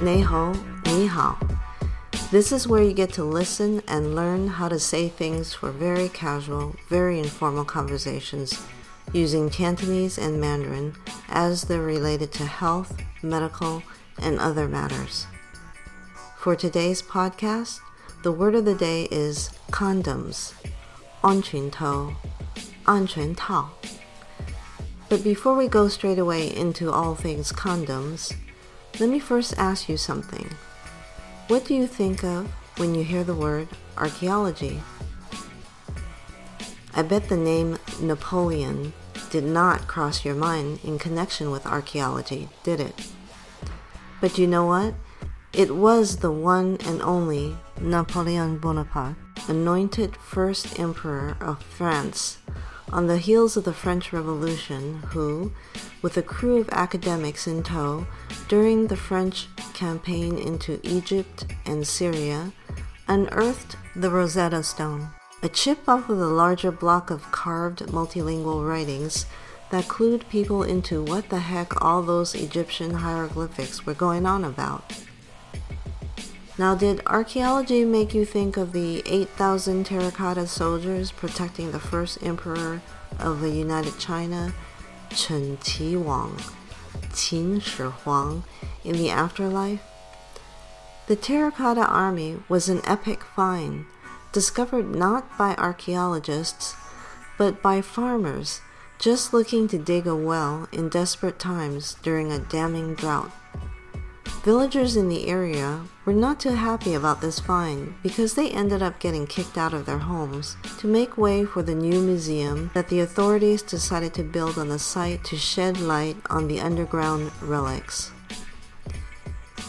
你好,你好. This is where you get to listen and learn how to say things for very casual, very informal conversations using Cantonese and Mandarin as they're related to health, medical, and other matters. For today's podcast, the word of the day is condoms, 安全套,安全套. But before we go straight away into all things condoms, let me first ask you something. What do you think of when you hear the word archaeology? I bet the name Napoleon did not cross your mind in connection with archaeology, did it? But you know what? It was the one and only Napoleon Bonaparte, anointed first emperor of France on the heels of the French Revolution, who, with a crew of academics in tow, during the French campaign into Egypt and Syria, unearthed the Rosetta Stone, a chip off of the larger block of carved multilingual writings that clued people into what the heck all those Egyptian hieroglyphics were going on about. Now, did archaeology make you think of the 8,000 terracotta soldiers protecting the first emperor of the United China, Chen Qi Wang, Qin Shi Huang, in the afterlife? The Terracotta Army was an epic find, discovered not by archaeologists, but by farmers just looking to dig a well in desperate times during a damning drought. Villagers in the area were not too happy about this find because they ended up getting kicked out of their homes to make way for the new museum that the authorities decided to build on the site to shed light on the underground relics.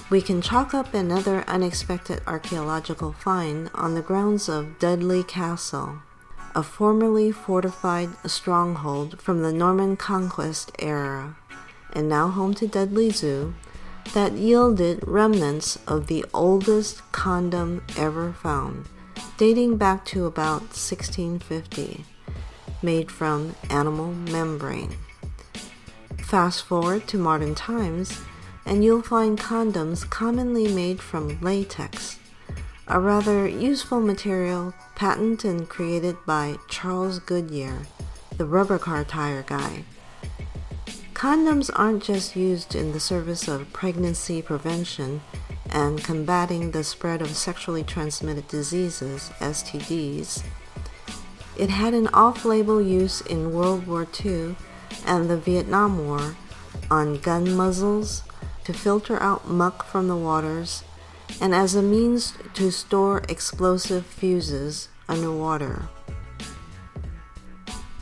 We can chalk up another unexpected archaeological find on the grounds of Dudley Castle, a formerly fortified stronghold from the Norman conquest era, and now home to Dudley Zoo that yielded remnants of the oldest condom ever found, dating back to about 1650, made from animal membrane. Fast forward to modern times, and you'll find condoms commonly made from latex, a rather useful material patented and created by Charles Goodyear, the rubber car tire guy Condoms aren't just used in the service of pregnancy prevention and combating the spread of sexually transmitted diseases, STDs. It had an off label use in World War II and the Vietnam War on gun muzzles to filter out muck from the waters and as a means to store explosive fuses underwater.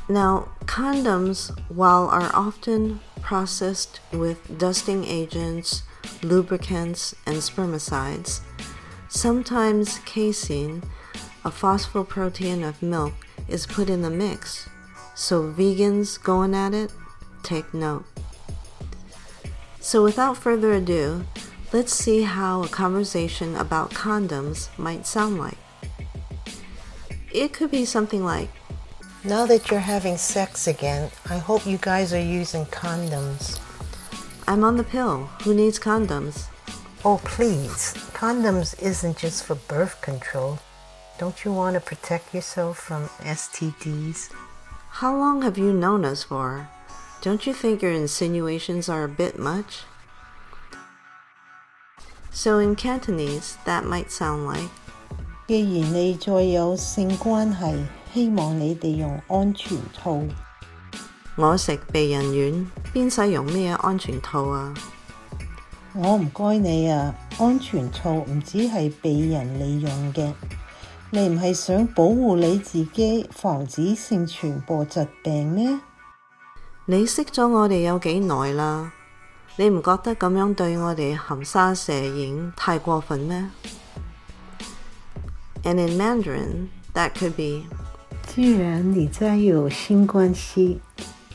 Now, condoms, while are often processed with dusting agents, lubricants, and spermicides, sometimes casein, a phosphoprotein of milk, is put in the mix. So, vegans going at it, take note. So, without further ado, let's see how a conversation about condoms might sound like. It could be something like, now that you're having sex again, I hope you guys are using condoms. I'm on the pill. Who needs condoms? Oh, please. Condoms isn't just for birth control. Don't you want to protect yourself from STDs? How long have you known us for? Don't you think your insinuations are a bit much? So in Cantonese, that might sound like 既然你再有性关系， 希望你哋用安全套。我食避孕丸，邊使用咩安全套啊？我唔該你啊，安全套唔止係俾人利用嘅，你唔係想保護你自己，防止性傳播疾病咩？你識咗我哋有幾耐啦？你唔覺得咁樣對我哋含沙射影太過分咩？And in Mandarin, that could be 既然你在有性关系，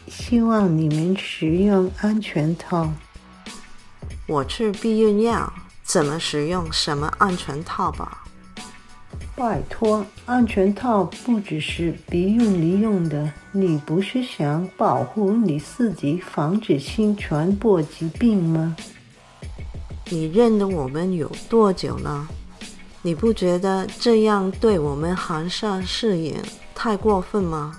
希望你们使用安全套。我吃避孕药，怎么使用什么安全套吧？拜托，安全套不只是避孕里用的，你不是想保护你自己，防止性传播疾病吗？你认得我们有多久了？你不觉得这样对我们寒舍视野太过分吗？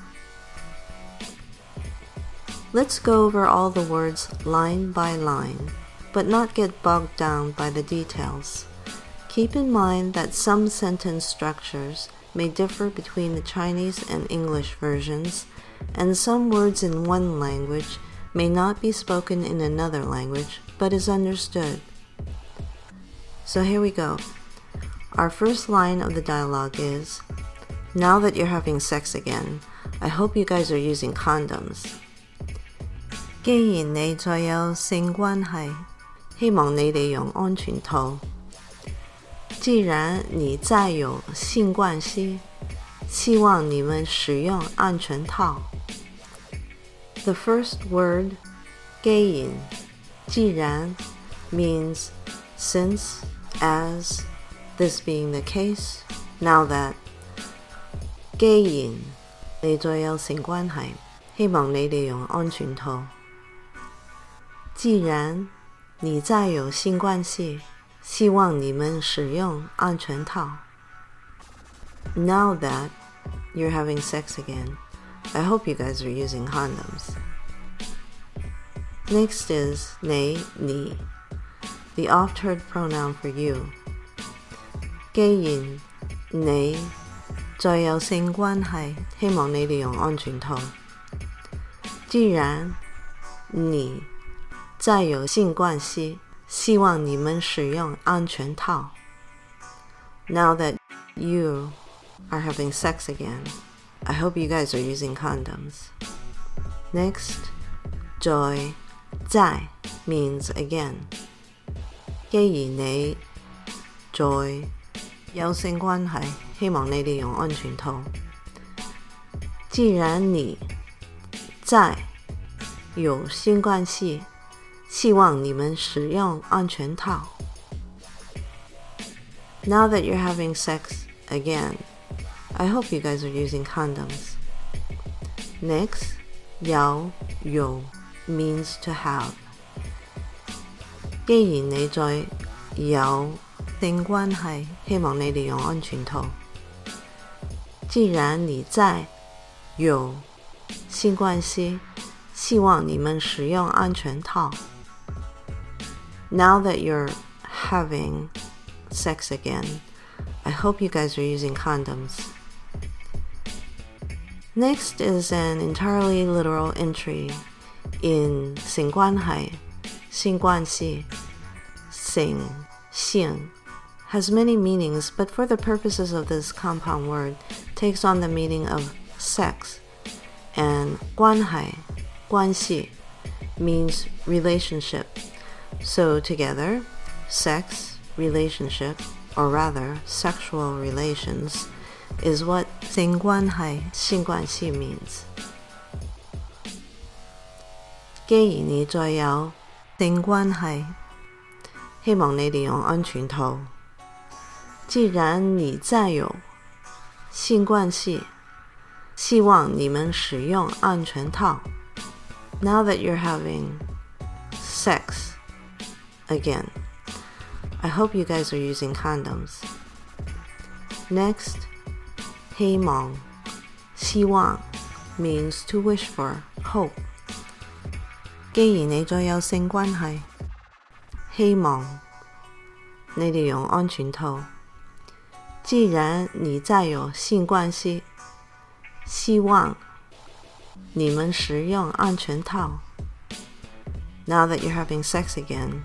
Let's go over all the words line by line, but not get bogged down by the details. Keep in mind that some sentence structures may differ between the Chinese and English versions, and some words in one language may not be spoken in another language but is understood. So here we go. Our first line of the dialogue is Now that you're having sex again, I hope you guys are using condoms. 既然你再有性关系，希望你哋用安全套。既然你再有性关系，希望你们使用安全套。The first word, 既然,既然 means since, as, this being the case, now that 既然你再有性關係，希望你哋用安全套。既然你再有性關係，希望你們使用安全套。Now that you're having sex again, I hope you guys are using condoms. Next is 你你 the oft-heard pronoun for you. 既然你 再有性關係，希望你哋用安全套。既然你再有性關係，希望你們使用安全套。Now that you are having sex again, I hope you guys are using condoms. Next, joy, 在 means again. 既然你再 有性關係，希望你哋用安全套。既然你在有性關係，希望你們使用安全套。Now that you're having sex again, I hope you guys are using condoms. Next, 有有 means to have. 既然你再有 性关系，希望你哋用安全套。既然你在有性关系，希望你们使用安全套。Now that you're having sex again, I hope you guys are using condoms. Next is an entirely literal entry in 性关系。性关系 sing, 性 has many meanings, but for the purposes of this compound word, takes on the meaning of sex. And 关系,关系 means relationship. So together, sex, relationship, or rather sexual relations, is what 性关系,性关系 means. 既然你再有性关系，希望你哋用安全套。 既然你再有性关系，希望你们使用安全套。Now that you're having sex again, I hope you guys are using condoms. Next, 希望，希望 means to wish for, hope. 既然你再有性关系，希望你哋用安全套。 既然你再有性关系，希望你们使用安全套。Now that you're having sex again,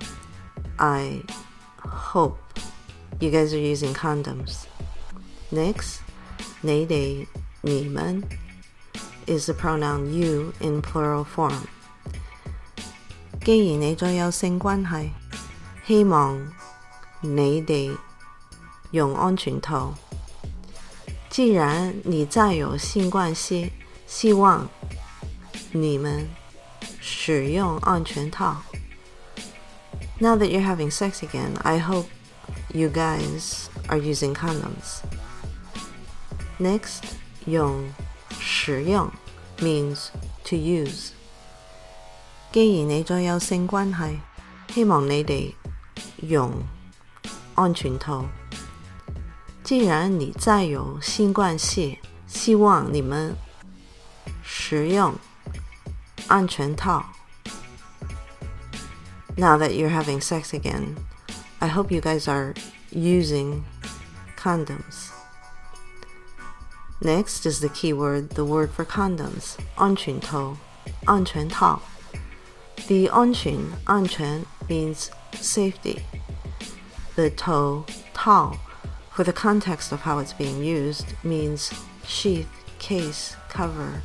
I hope you guys are using condoms. Next, 你哋、你们 is the pronoun you in plural form. 既然你再有性关系，希望你哋 用安全套。既然你再有性關係，希望你們使用安全套。Now that you're having sex again, I hope you guys are using condoms. Next, 用使用 means to use. 既然你再有性關係，希望你哋 用安全套。 既然你在有新冠系，希望你们使用安全套。Now that you're having sex again, I hope you guys are using condoms. Next is the key word, the word for condoms, 安全套,安全套. The 安全,安全 means safety. The 套,套 for the context of how it's being used means sheath, case, cover.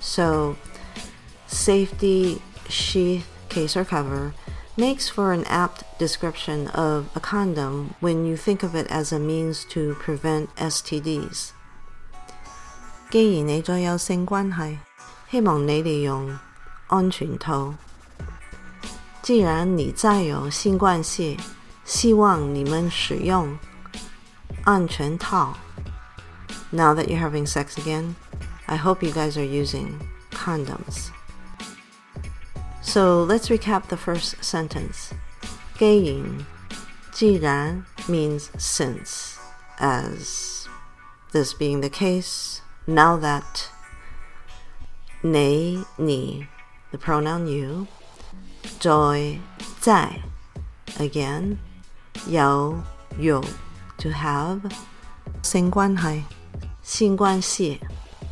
So safety, sheath, case or cover makes for an apt description of a condom when you think of it as a means to prevent STDs. 既然你再有性关系，希望你哋用安全套。既然你再有性关系，希望你们使用 安全套。Now that you're having sex again, I hope you guys are using condoms. So let's recap the first sentence. 既然,既然 means since, as this being the case, now that 你,你, the pronoun you, 在,在, again, 有,有, to have, 性关系,性关系,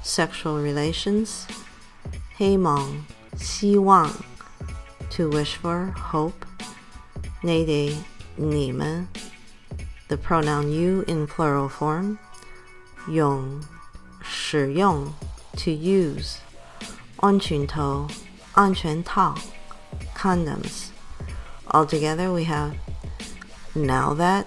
sexual relations, 希望,希望, to wish for, hope, 你哋,你们, the pronoun you in plural form, 用,使用 to use 安全套安全套 condoms altogether we have now that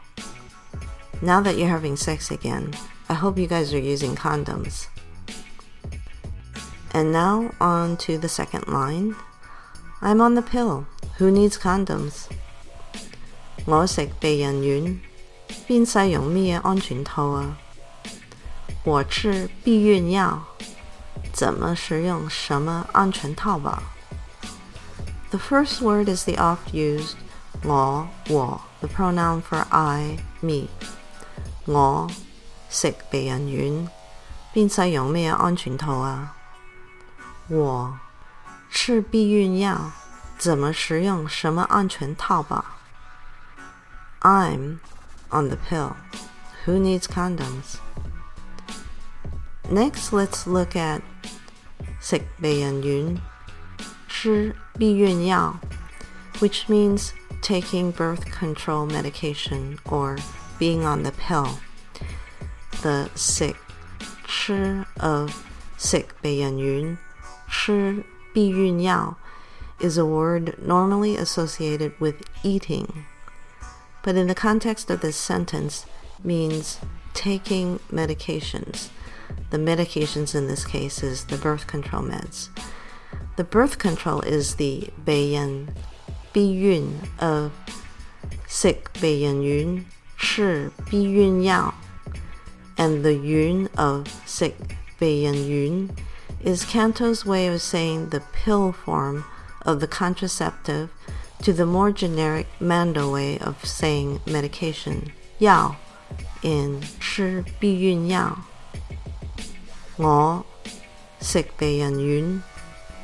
Now that you're having sex again, I hope you guys are using condoms. And now on to the second line. I'm on the pill. Who needs condoms? 我食避孕丸，边使用咩安全套啊？我吃避孕药。怎么使用什么安全套吧。The first word is the oft used 我我 the pronoun for I me 我食避孕丸，边使用咩安全套啊？我吃避孕药，怎么使用什么安全套吧？I'm on the pill. Who needs condoms? Next, let's look at 食避孕丸，吃避孕药, which means taking birth control medication or being on the pill. The 食吃 of 食避孕丸，吃避孕药 is a word normally associated with eating, but in the context of this sentence means taking medications the medications in this case is the birth control meds. The birth control is the 避孕,避孕 of 食避孕丸, 吃避孕药 and the yun of 食避孕丸 is Canto's way of saying the pill form of the contraceptive to the more generic Mando way of saying medication, 药 in 吃避孕药我食避孕丸，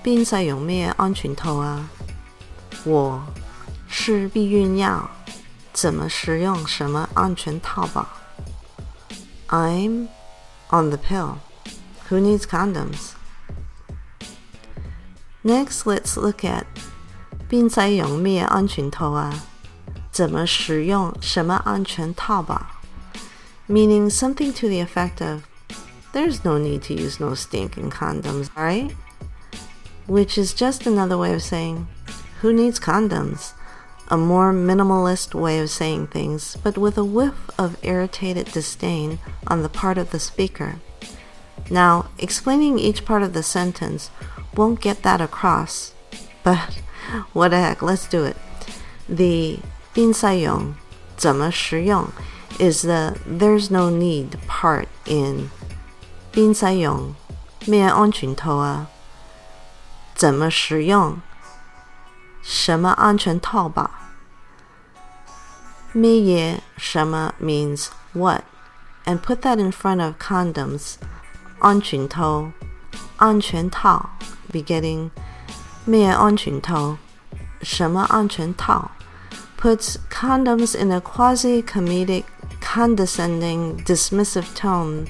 边使用咩安全套啊？我吃避孕药， 怎么使用什么安全套吧？I'm on the pill. Who needs condoms? Next, let's look at 边使用咩安全套啊？怎么使用什么安全套吧？Meaning something to the effect of there's no need to use no stinking condoms, right? Which is just another way of saying, who needs condoms? a more minimalist way of saying things, but with a whiff of irritated disdain on the part of the speaker. Now, explaining each part of the sentence won't get that across, but what the heck, let's do it. The 宾赛用怎么使用 is the there's no need part in 宾赛用咩安全套啊？怎么使用？ 什么安全套吧？咩嘢什么 means what, and put that in front of condoms. 安全套，安全套 begetting 咩安全套？什么安全套？puts condoms in a quasi comedic, condescending, dismissive tone.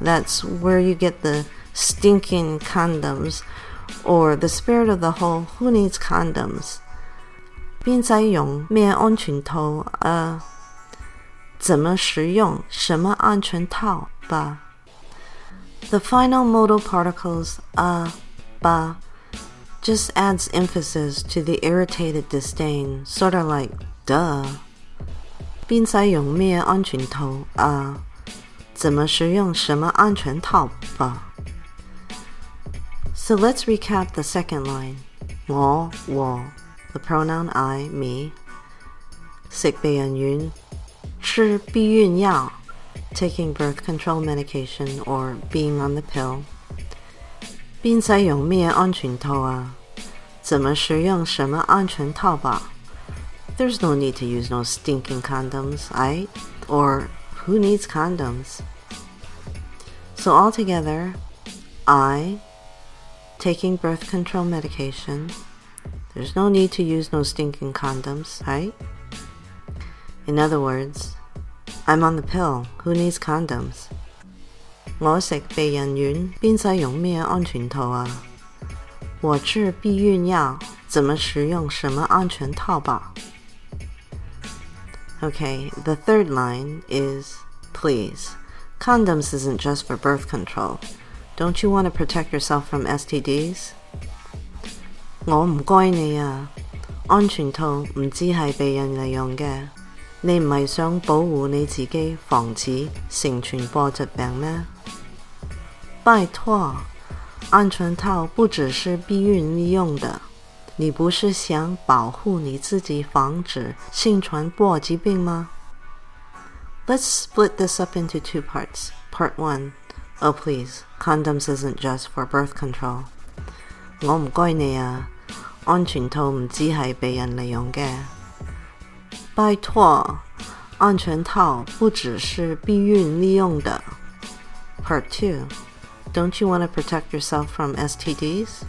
That's where you get the stinking condoms or the spirit of the whole who needs condoms 并在用咩安全套呃怎么使用什么安全套吧 The final modal particles a ba just adds emphasis to the irritated disdain, sort of like duh. 并在用咩安全套啊？怎么使用什么安全套吧 ？so let's recap the second line. 我我 the pronoun I me 食避孕丸吃避孕药 taking birth control medication or being on the pill 并在用咩安全套啊？怎么使用什么安全套吧？There's no need to use no stinking condoms, right? Or who needs condoms? So altogether, I taking birth control medication. There's no need to use no stinking condoms, right? In other words, I'm on the pill. Who needs condoms? 我食避孕丸，边使用咩安全套啊？我治避孕药，怎么使用什么安全套吧？Okay, the third line is please. Condoms isn't just for birth control. Don't you want to protect yourself from STDs？我唔该你啊，安全套唔知系避孕嚟用嘅，你唔系想保护你自己，防止性传播疾病咩？拜托，安全套不只是避孕用的，你不是想保护你自己，防止性传播疾病吗？Let's split this up into two parts. Part one. Oh please, condoms isn't just for birth control. 我唔该你啊，安全套唔止系俾人利用嘅。拜托，安全套不只是避孕利用的。Part two, don't you want to protect yourself from STDs？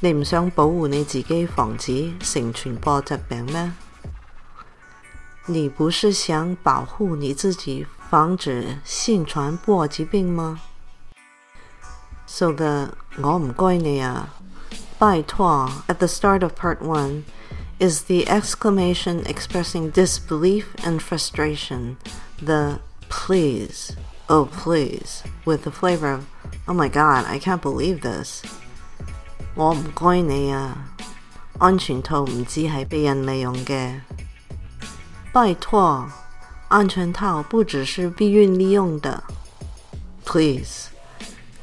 你唔想保护你自己，防止性传播疾病咩？你不是想保护你自己？ 防止性传播疾病吗？So the 我唔该你啊，拜托 at the start of part one is the exclamation expressing disbelief and frustration. The please, oh please, with the flavor of oh my god, I can't believe this. 我唔该你啊，安全套唔止系俾人利用嘅，拜托。 安全套不只是避孕利用的。Please,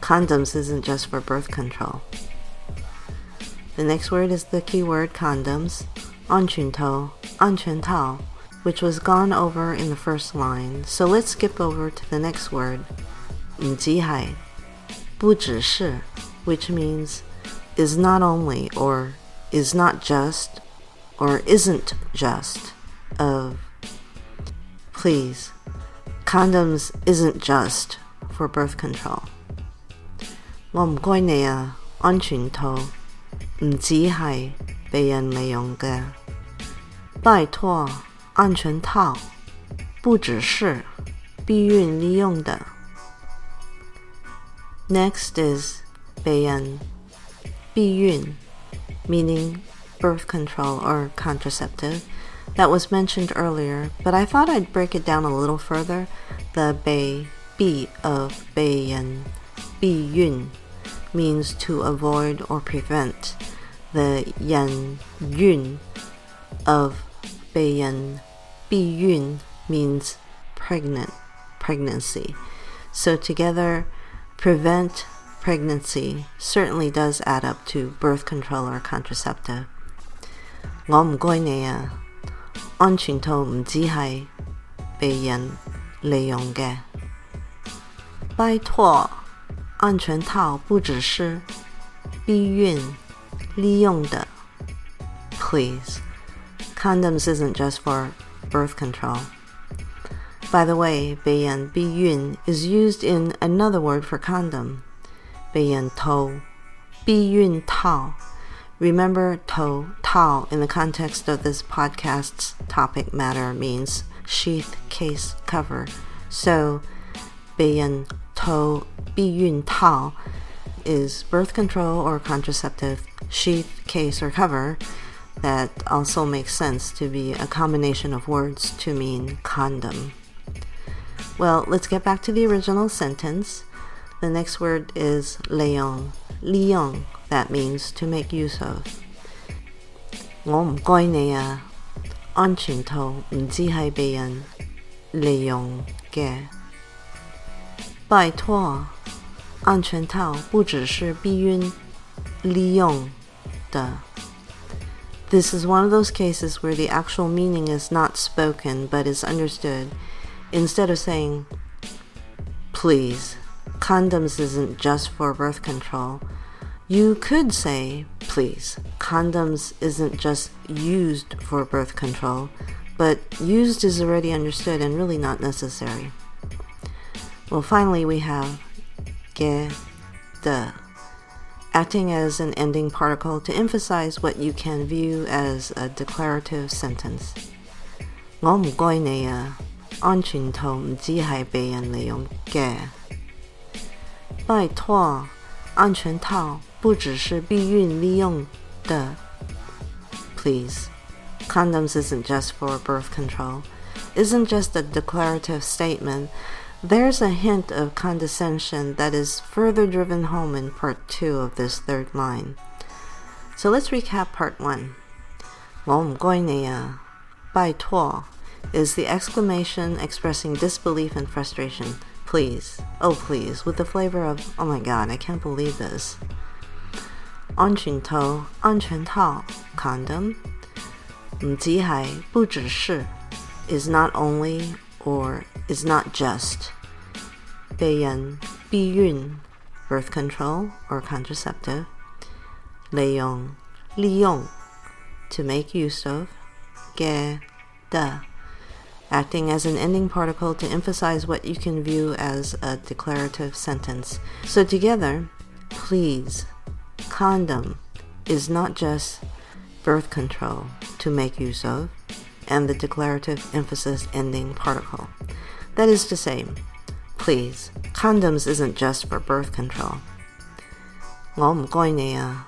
condoms isn't just for birth control. The next word is the keyword condoms, 安全套,安全套, which was gone over in the first line. So let's skip over to the next word, 唔止系,不只是, which means is not only or is not just or isn't just of Please, condoms isn't just for birth control. 我唔该你啊，安全套唔止系被人利用嘅，拜托，安全套不只是避孕利用的。Next is 避孕，避孕 meaning birth control or contraceptive that was mentioned earlier, but I thought I'd break it down a little further. The Bei, Bi of Beiyan, Bi Yun, means to avoid or prevent. The Yan Yun of Beiyan, Bi Yun, means pregnant, pregnancy. So together, prevent pregnancy certainly does add up to birth control or contraceptive. 安全套唔止系被人利用嘅，拜托，安全套不只是避孕利用的。Please, condoms isn't just for birth control. By the way, 被人避孕 is used in another word for condom. 被人偷避孕套 Remember, to tao in the context of this podcast's topic matter means sheath, case, cover. So, bian to biyun tao is birth control or contraceptive sheath, case, or cover. That also makes sense to be a combination of words to mean condom. Well, let's get back to the original sentence. The next word is leon, liang, that means to make use of. 我唔该你啊，安全套唔知系被人利用嘅。拜托，安全套不只是避孕利用的。This is one of those cases where the actual meaning is not spoken but is understood. Instead of saying, please, condoms isn't just for birth control. You could say, please, condoms isn't just used for birth control, but used is already understood and really not necessary. Well, finally, we have ge, de, acting as an ending particle to emphasize what you can view as a declarative sentence. 我唔该你啊，安全套唔只系被人利用嘅，拜托，安全套。 不只是避孕利用的。Please, condoms isn't just for birth control, isn't just a declarative statement. There's a hint of condescension that is further driven home in part two of this third line. So let's recap part one. 我唔该你啊，拜托 is the exclamation expressing disbelief and frustration. Please, oh please, with the flavor of, oh my god, I can't believe this. 安全套、安全套 condom，唔只系不只是 is not only or is not just 被人避孕 birth control or contraceptive 利用利用 to make use of 嘅的 acting as an ending particle to emphasize what you can view as a declarative sentence. So together, please condom is not just birth control to make use of and the declarative emphasis ending particle. That is to say, please, condoms isn't just for birth control. 我唔该你啊，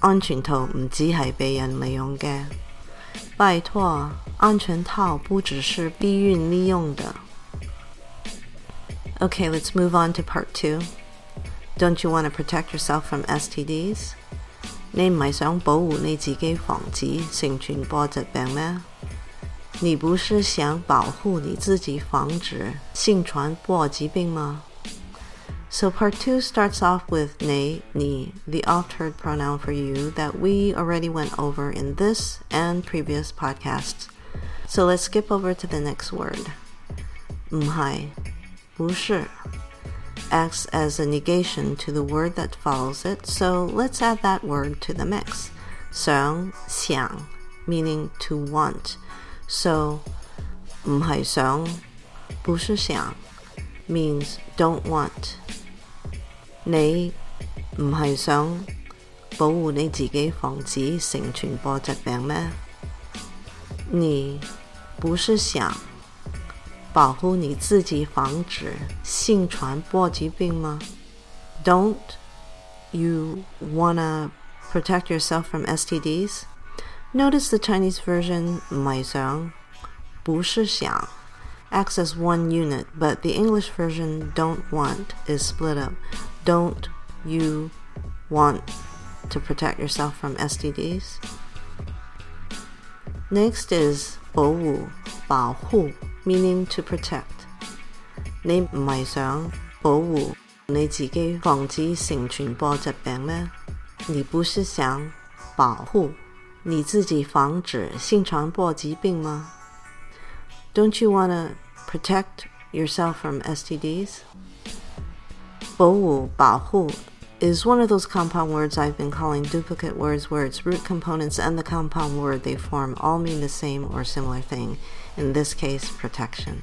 安全套唔只系被人利用嘅。拜托，安全套不只是避孕利用的。Okay, let's move on to part two. Don't you want to protect yourself from STDs？你唔系想保护你自己防止性传播疾病咩？你不是想保护你自己防止性传播疾病吗？So part two starts off with 你, ni, the oft-heard pronoun for you that we already went over in this and previous podcasts. So let's skip over to the next word. 唔系，不是。 acts as a negation to the word that follows it, so let's add that word to the mix. 想,想, meaning to want. So 唔系想,不是想 means don't want. 你唔系想保护你自己防止性传播疾病咩？你不是想 保护你自己，防止性传播疾病吗？Don't you wanna protect yourself from STDs? Notice the Chinese version 买想不是想 acts as one unit, but the English version don't want is split up. Don't you want to protect yourself from STDs? Next is 保护,保护 meaning to protect. 你唔系想保护你自己防止性传播疾病咩？你不是想保护你自己防止性传播疾病吗？Don't you want to protect yourself from STDs? 保护,保护 is one of those compound words I've been calling duplicate words where its root components and the compound word they form all mean the same or similar thing, in this case, protection.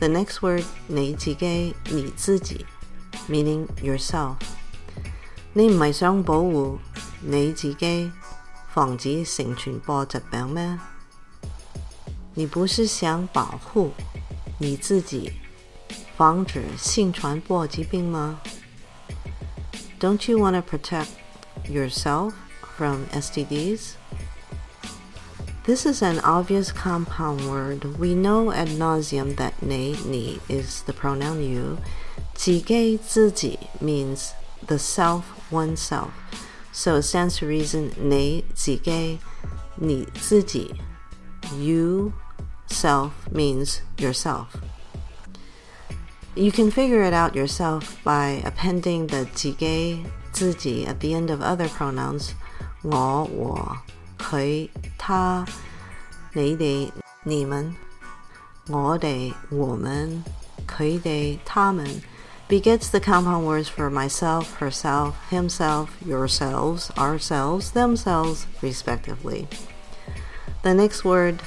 The next word, 你自己,你自己, meaning yourself. 你唔系想保护你自己，防止性传播疾病咩？你不是想保护你自己，防止性传播疾病吗？don't you want to protect yourself from STDs? This is an obvious compound word. We know ad nauseum that ne, ni is the pronoun you. Jigei means the self, oneself. So it stands to reason ne jigei ni ziji. You self means yourself. You can figure it out yourself by appending the jigei ziji at the end of other pronouns, 我,我佢,他,你哋,你们,我哋,我们,佢哋,他们 begets the compound words for myself, herself, himself, yourselves, ourselves, themselves, respectively. The next word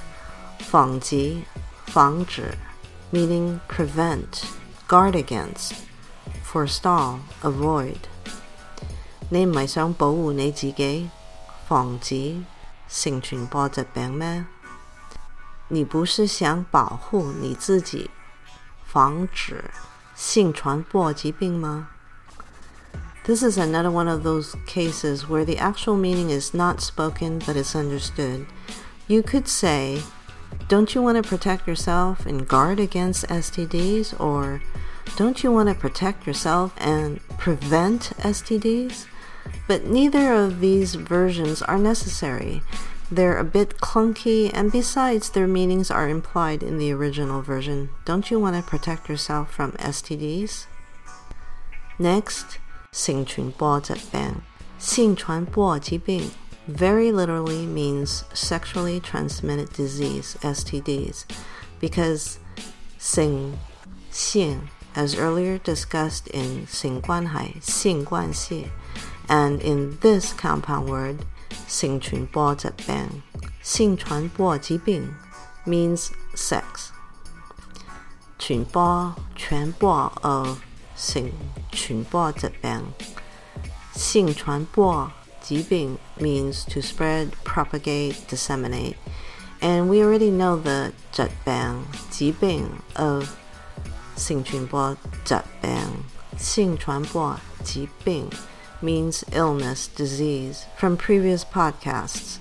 防止,防止 meaning prevent guard against, forestall, avoid。你唔系想保护你自己，防止 性传播疾病咩？你不是想保护你自己，防止性传播疾病吗？This is another one of those cases where the actual meaning is not spoken but is understood. You could say, Don't you want to protect yourself and guard against STDs? Or don't you want to protect yourself and prevent STDs? But neither of these versions are necessary. They're a bit clunky, and besides, their meanings are implied in the original version. Don't you want to protect yourself from STDs? Next, 性传播疾病,性传播疾病 very literally means sexually transmitted disease, STDs, because 性,性 as earlier discussed in 性关系,性关系, and in this compound word, 性传播疾病,性传播疾病 means sex. 传播,传播 of 性传播疾病,性传播疾病 means to spread, propagate, disseminate. And we already know the 疾病,疾病 of 性传播疾病，性传播疾病 means illness, disease from previous podcasts.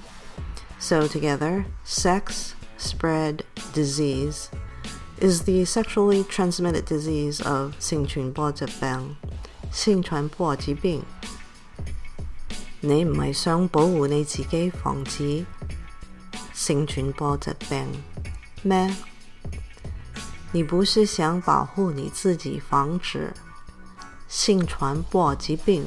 So together, sex, spread, disease is the sexually transmitted disease of 性传播疾病，性传播疾病。你唔系想保护你自己，防止性传播疾病咩？你不是想保护你自己，防止性传播疾病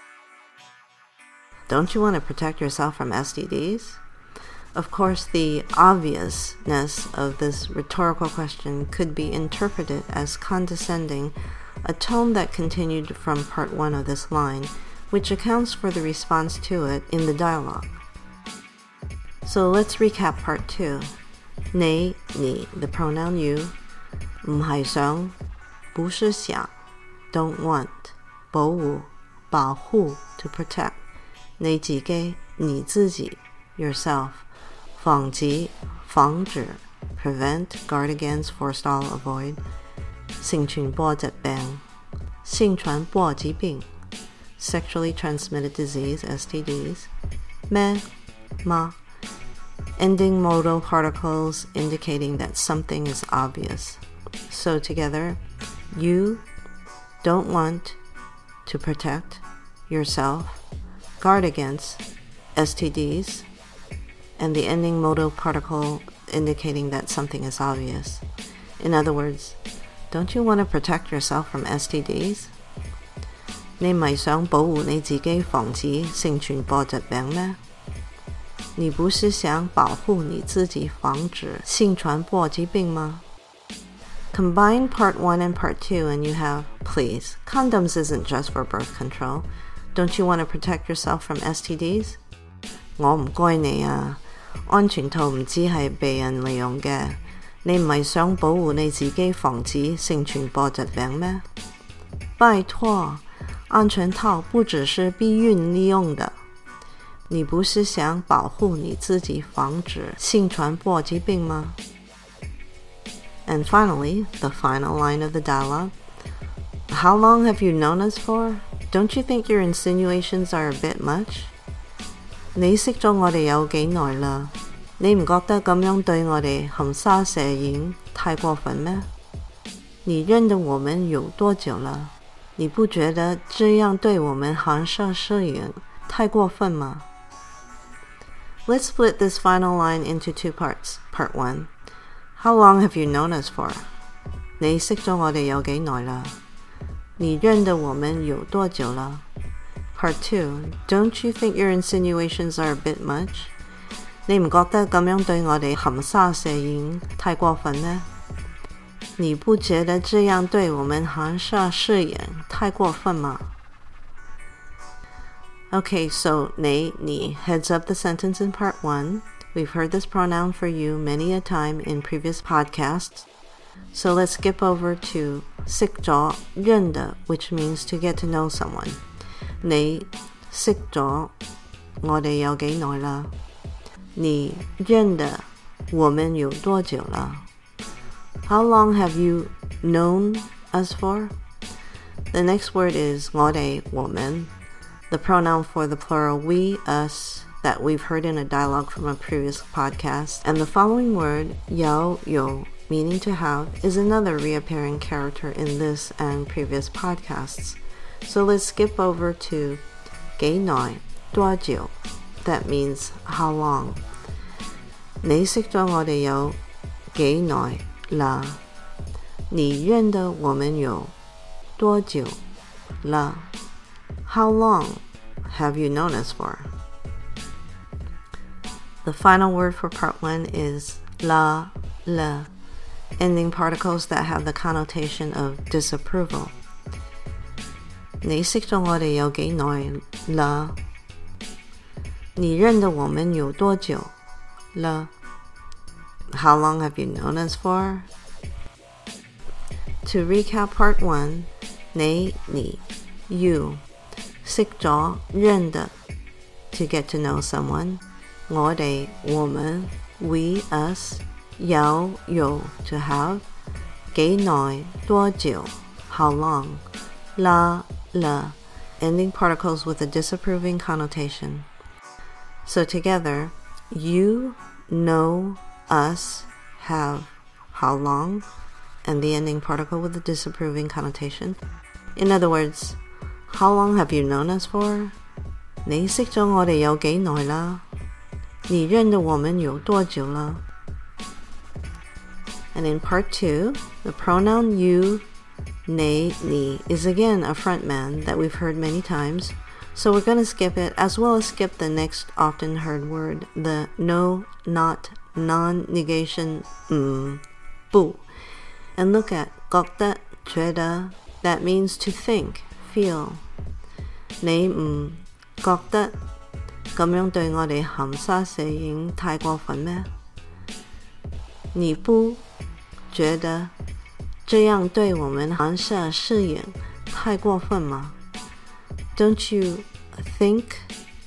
？Don't you want to protect yourself from STDs? Of course, the obviousness of this rhetorical question could be interpreted as condescending, a tone that continued from part one of this line, which accounts for the response to it in the dialogue. So let's recap part two. 你,你, the pronoun you, 唔系想，不是想，don't want，保护，保护，to protect， 你自己，你自己，yourself，防止，防止 prevent, guard against, forestall, avoid. 性传播疾病，性传播疾病 sexually transmitted disease, STDs. Me, ma, ending modal particles indicating that something is obvious. So together, you don't want to protect yourself, guard against STDs, and the ending modal particle indicating that something is obvious. In other words, don't you want to protect yourself from STDs? 你唔系想保护你自己，防止性传播疾病咩？你不是想保护你自己，防止性传播疾病吗？Combine part one and part two, and you have please. Condoms isn't just for birth control. Don't you want to protect yourself from STDs? 我唔该你啊，安全套唔止系被人利用嘅，你唔系想保护你自己，防止性传播疾病咩？拜托，安全套不只是避孕利用的。你不是想保护你自己，防止性传播疾病吗？And finally, the final line of the dialogue. How long have you known us for? Don't you think your insinuations are a bit much? 你识咗我哋有几耐啦？你唔觉得咁样对我哋含沙射影太过分咩？你认得我们有多久了？你不觉得这样对我们含沙射影太过分吗？Let's split this final line into two parts. Part 1 How long have you known us for? 你识咗我哋有几耐啦？ 你认得我们有多久了？Part 2 Don't you think your insinuations are a bit much? 你唔觉得咁样对我哋含沙射影太过分咩？你不觉得这样对我们含沙射影太过分吗？Okay, so Nei, Ni heads up the sentence in part one. We've heard this pronoun for you many a time in previous podcasts. So let's skip over to 识咗认得, which means to get to know someone. 你识咗我哋有几耐啦？你认得我们有多久了？How long have you known us for? The next word is 我哋我们 the pronoun for the plural we, us, that we've heard in a dialogue from a previous podcast. And the following word, yao, yo, Meaning to have is another reappearing character in this and previous podcasts. So let's skip over to 幾耐,多久, that means how long. 你識咗我哋有幾耐啦？你認得我們有多久啦？How long have you known us for? The final word for part one is la la ending particles that have the connotation of disapproval. 你识咗我哋有几耐啦？你认得我们有多久了？How long have you known us for? To recap part one, 你你 you 识咗认得 to get to know someone，我哋我们 we us 有有 to have 几耐多久 how long 啦啦 ending particles with a disapproving connotation. So together, you know us have how long and the ending particle with a disapproving connotation. In other words, how long have you known us for? 你识咗我哋有几耐啦？你认得我们有多久了 ？And in part two, the pronoun you, ne, ni is again a front man that we've heard many times. So we're going to skip it as well as skip the next often heard word, the no, not, non-negation, mm, 不, and look at 觉得,觉得, that means to think, feel。你唔觉得咁样对我哋含沙射影太过分咩？ 你不觉得这样对我们含沙射影太过分吗？Don't you think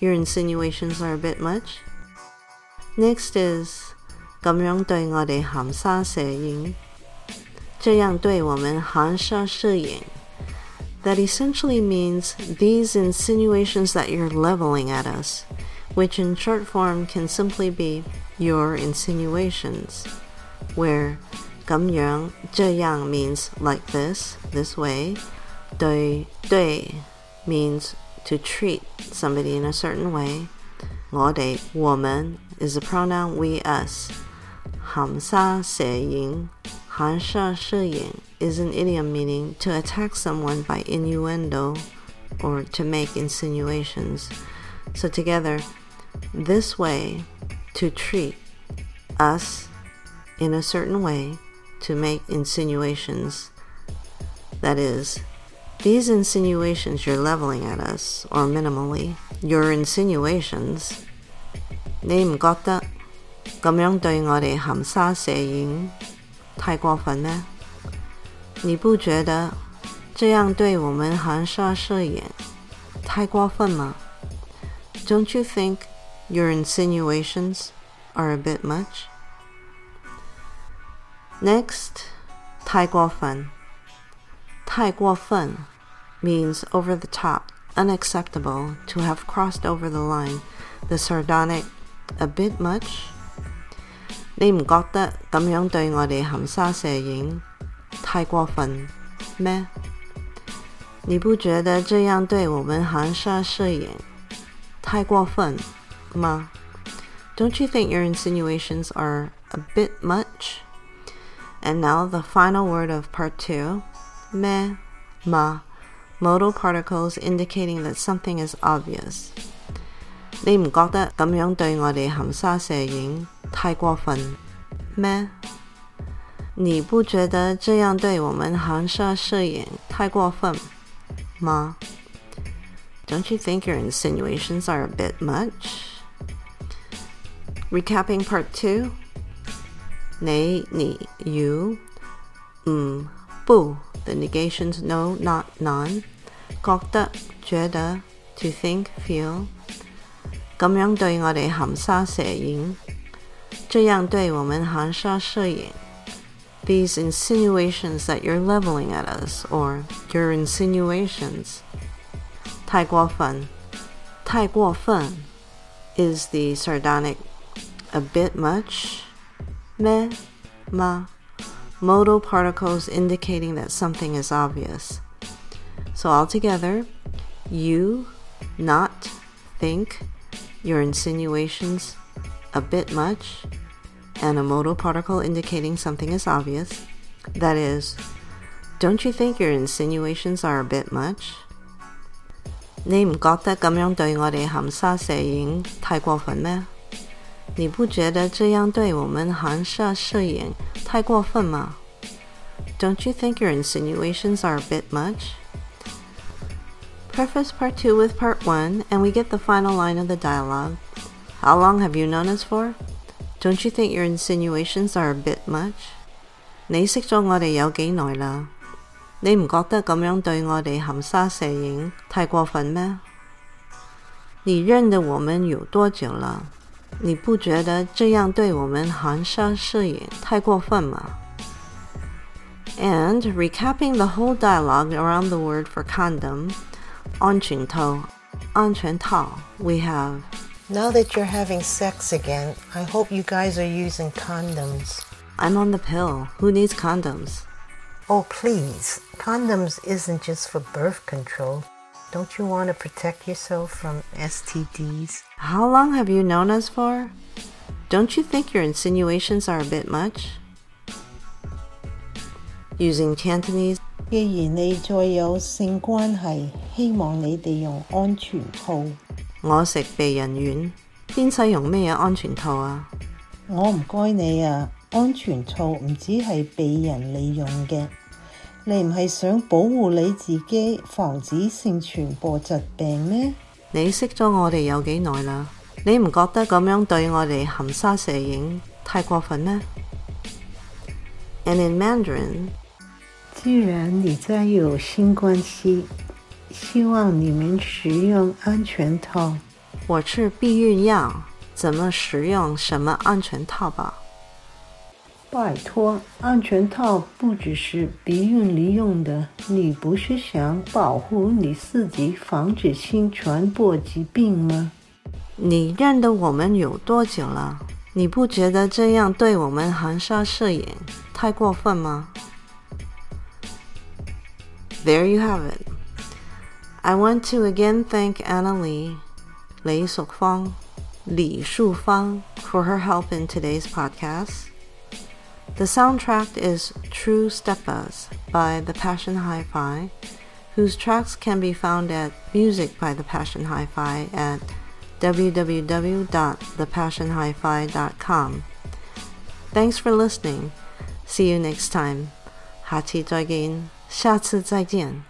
your insinuations are a bit much? Next is 咁樣對我哋含沙射影，這樣對我們含沙射影。That essentially means these insinuations that you're leveling at us, which in short form can simply be your insinuations where 咁样这样 means like this, this way, 对对 means to treat somebody in a certain way. 我哋我们 is a pronoun we us. 含沙射影含沙射影 is an idiom meaning to attack someone by innuendo or to make insinuations. So together, this way to treat us in a certain way to make insinuations. That is, these insinuations you're leveling at us, or minimally, your insinuations, 你唔觉得咁样对我哋含沙射影太过分咩？你不觉得这样对我们含沙射影太过分吗？Don't you think your insinuations are a bit much? Next, 太过分。太过分 means over the top, unacceptable, to have crossed over the line, the sardonic, a bit much. 你唔觉得咁样对我哋含沙射影太过分咩？你不觉得这样对我们含沙射影太过分吗？Don't you think your insinuations are a bit much? And now the final word of part two, me, ma, modal particles indicating that something is obvious. 你唔觉得咁样对我哋含沙射影太过分咩？你不觉得这样对我们含沙射影太过分吗？Don't you think your insinuations are a bit much? Recapping part two. 你、你、you, 唔、不 the negations no, not, none. 觉得、觉得 to think, feel. 咁样对我哋含沙射影，这样对我们含沙射影。These insinuations that you're leveling at us, or your insinuations. 太过分，太过分 is the sardonic a bit much me, ma, modal particles indicating that something is obvious. So altogether, you, not, think, your insinuations, a bit much, and a modal particle indicating something is obvious. That is, don't you think your insinuations are a bit much? 你唔觉得咁样对我哋含沙射影太过分咩？ 你不觉得这样对我们含沙射影太过分吗？Don't you think your insinuations are a bit much? Preface part two with part one, and we get the final line of the dialogue. How long have you known us for? Don't you think your insinuations are a bit much? 你识咗我哋有几耐啦？你唔觉得咁样对我哋含沙射影太过分咩？你认得我们有多久了？ 你不觉得这样对我们含沙射影太过分吗？And recapping the whole dialogue around the word for condom, 安全套,安全套, we have Now that you're having sex again, I hope you guys are using condoms. I'm on the pill. Who needs condoms? Oh, please. Condoms isn't just for birth control. Don't you want to protect yourself from STDs? How long have you known us for? Don't you think your insinuations are a bit much? Using Cantonese, 既然你再有性关系，希望你哋用安全套。我食避孕丸，边使用咩嘢安全套啊？我唔该你啊，安全套唔止系被人利用嘅， 你唔係想保護你自己，防止性傳播疾病咩？你識咗我哋有幾耐啦？你唔覺得咁樣對我哋含沙射影太過分咩？And in Mandarin, 既然你在有性關係，希望你們使用安全套。我吃避孕藥，怎麼使用什麼安全套吧 拜托，安全套不只是避孕里用的，你不是想保护你自己，防止性传播疾病吗？你认得我们有多久了？你不觉得这样对我们含沙射影太过分吗？There you have it. I want to again thank Anna Lee, Lei Sokfang, Li Shufang for her help in today's podcast. The soundtrack is True Steppas by The Passion Hi-Fi, whose tracks can be found at Music by The Passion Hi-Fi at www.thepassionhifi.com. Thanks for listening. See you next time. 下期再见，下次再见。